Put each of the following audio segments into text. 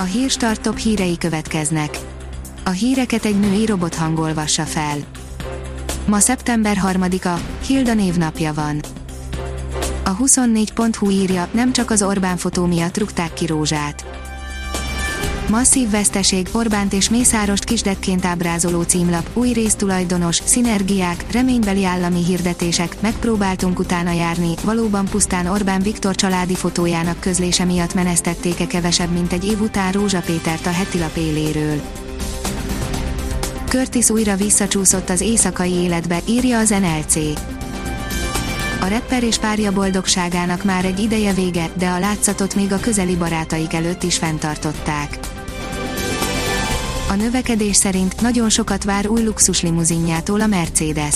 A hírstart top hírei következnek. A híreket egy női robot hangolvassa fel. Ma szeptember 3-a, Hilda névnapja van. A 24.hu írja, nem csak az Orbán fotó miatt rúgták ki Rózsát. Masszív veszteség, Orbánt és Mészárost kisdetként ábrázoló címlap, új résztulajdonos, szinergiák, reménybeli állami hirdetések, megpróbáltunk utána járni, valóban pusztán Orbán Viktor családi fotójának közlése miatt menesztették-e kevesebb, mint egy év után Rózsa Pétert a hetilap éléről. Curtis újra visszacsúszott az éjszakai életbe, írja az NLC. A rapper és párja boldogságának már egy ideje vége, de a látszatot még a közeli barátaik előtt is fenntartották. A növekedés szerint nagyon sokat vár új luxuslimuzinjától a Mercedes.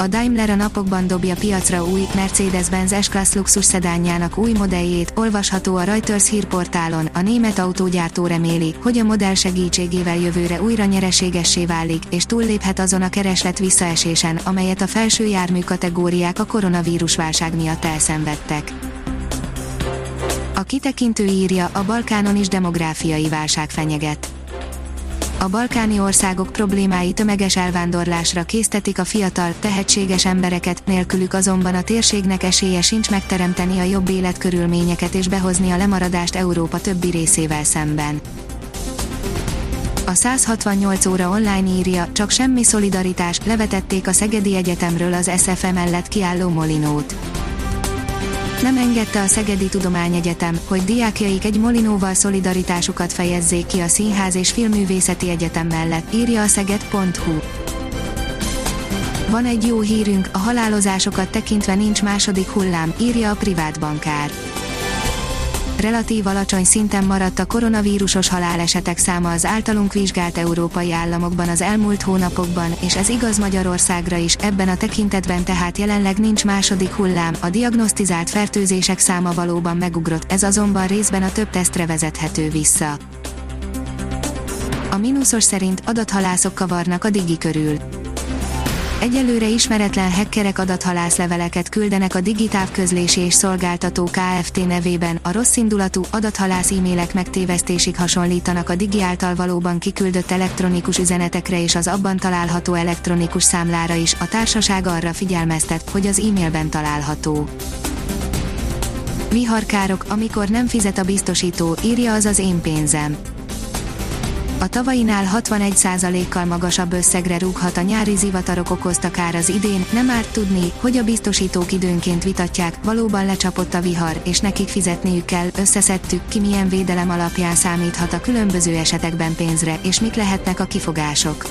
A Daimler a napokban dobja piacra új Mercedes-Benz S-Class luxus szedánjának új modelljét, olvasható a Reuters hírportálon, a német autógyártó reméli, hogy a modell segítségével jövőre újra nyereségessé válik, és túlléphet azon a kereslet visszaesésen, amelyet a felső jármű kategóriák a koronavírus válság miatt elszenvedtek. A kitekintő írja, a Balkánon is demográfiai válság fenyeget a balkáni országok problémái tömeges elvándorlásra késztetik a fiatal, tehetséges embereket, nélkülük azonban a térségnek esélye sincs megteremteni a jobb életkörülményeket és behozni a lemaradást Európa többi részével szemben. A 168 óra online írja, csak semmi szolidaritás, levetették a Szegedi Egyetemről az SFM mellett kiálló Molinót nem engedte a Szegedi Tudományegyetem, hogy diákjaik egy Molinóval szolidaritásukat fejezzék ki a Színház és Filmművészeti Egyetem mellett, írja a szeged.hu. Van egy jó hírünk, a halálozásokat tekintve nincs második hullám, írja a privát bankár relatív alacsony szinten maradt a koronavírusos halálesetek száma az általunk vizsgált európai államokban az elmúlt hónapokban, és ez igaz Magyarországra is, ebben a tekintetben tehát jelenleg nincs második hullám, a diagnosztizált fertőzések száma valóban megugrott, ez azonban részben a több tesztre vezethető vissza. A mínuszos szerint adathalászok kavarnak a digi körül Egyelőre ismeretlen hackerek adathalászleveleket küldenek a Digitáv közlési és szolgáltató Kft. nevében, a rosszindulatú, adathalász e-mailek megtévesztésig hasonlítanak a Digi által valóban kiküldött elektronikus üzenetekre és az abban található elektronikus számlára is, a társaság arra figyelmeztet, hogy az e-mailben található. Viharkárok, amikor nem fizet a biztosító, írja az az én pénzem a tavainál 61%-kal magasabb összegre rúghat a nyári zivatarok okozta kár az idén, nem árt tudni, hogy a biztosítók időnként vitatják, valóban lecsapott a vihar, és nekik fizetniük kell, összeszedtük, ki milyen védelem alapján számíthat a különböző esetekben pénzre, és mik lehetnek a kifogások.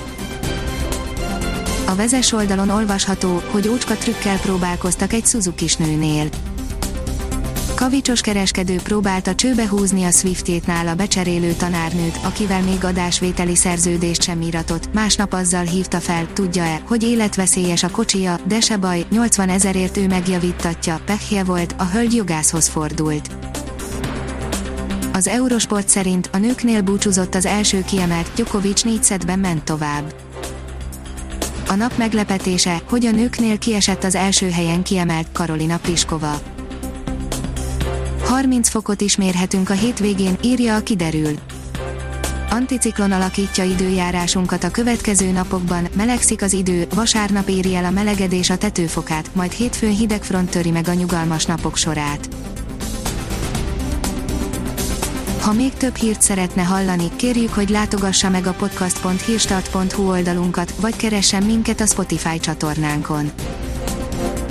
A vezes oldalon olvasható, hogy ócska trükkel próbálkoztak egy Suzuki nőnél Kavicsos kereskedő próbálta csőbe húzni a Swiftjét nála becserélő tanárnőt, akivel még adásvételi szerződést sem íratott, másnap azzal hívta fel, tudja-e, hogy életveszélyes a kocsia, de se baj, 80 ezerért ő megjavítatja, pehje volt, a hölgy jogászhoz fordult. Az Eurosport szerint a nőknél búcsúzott az első kiemelt, Djokovic négy ment tovább. A nap meglepetése, hogy a nőknél kiesett az első helyen kiemelt Karolina Pliskova. 30 fokot is mérhetünk a hétvégén, írja a kiderül. Anticiklon alakítja időjárásunkat a következő napokban, melegszik az idő, vasárnap éri el a melegedés a tetőfokát, majd hétfőn hideg front töri meg a nyugalmas napok sorát. Ha még több hírt szeretne hallani, kérjük, hogy látogassa meg a podcast.hírstart.hu oldalunkat, vagy keressen minket a Spotify csatornánkon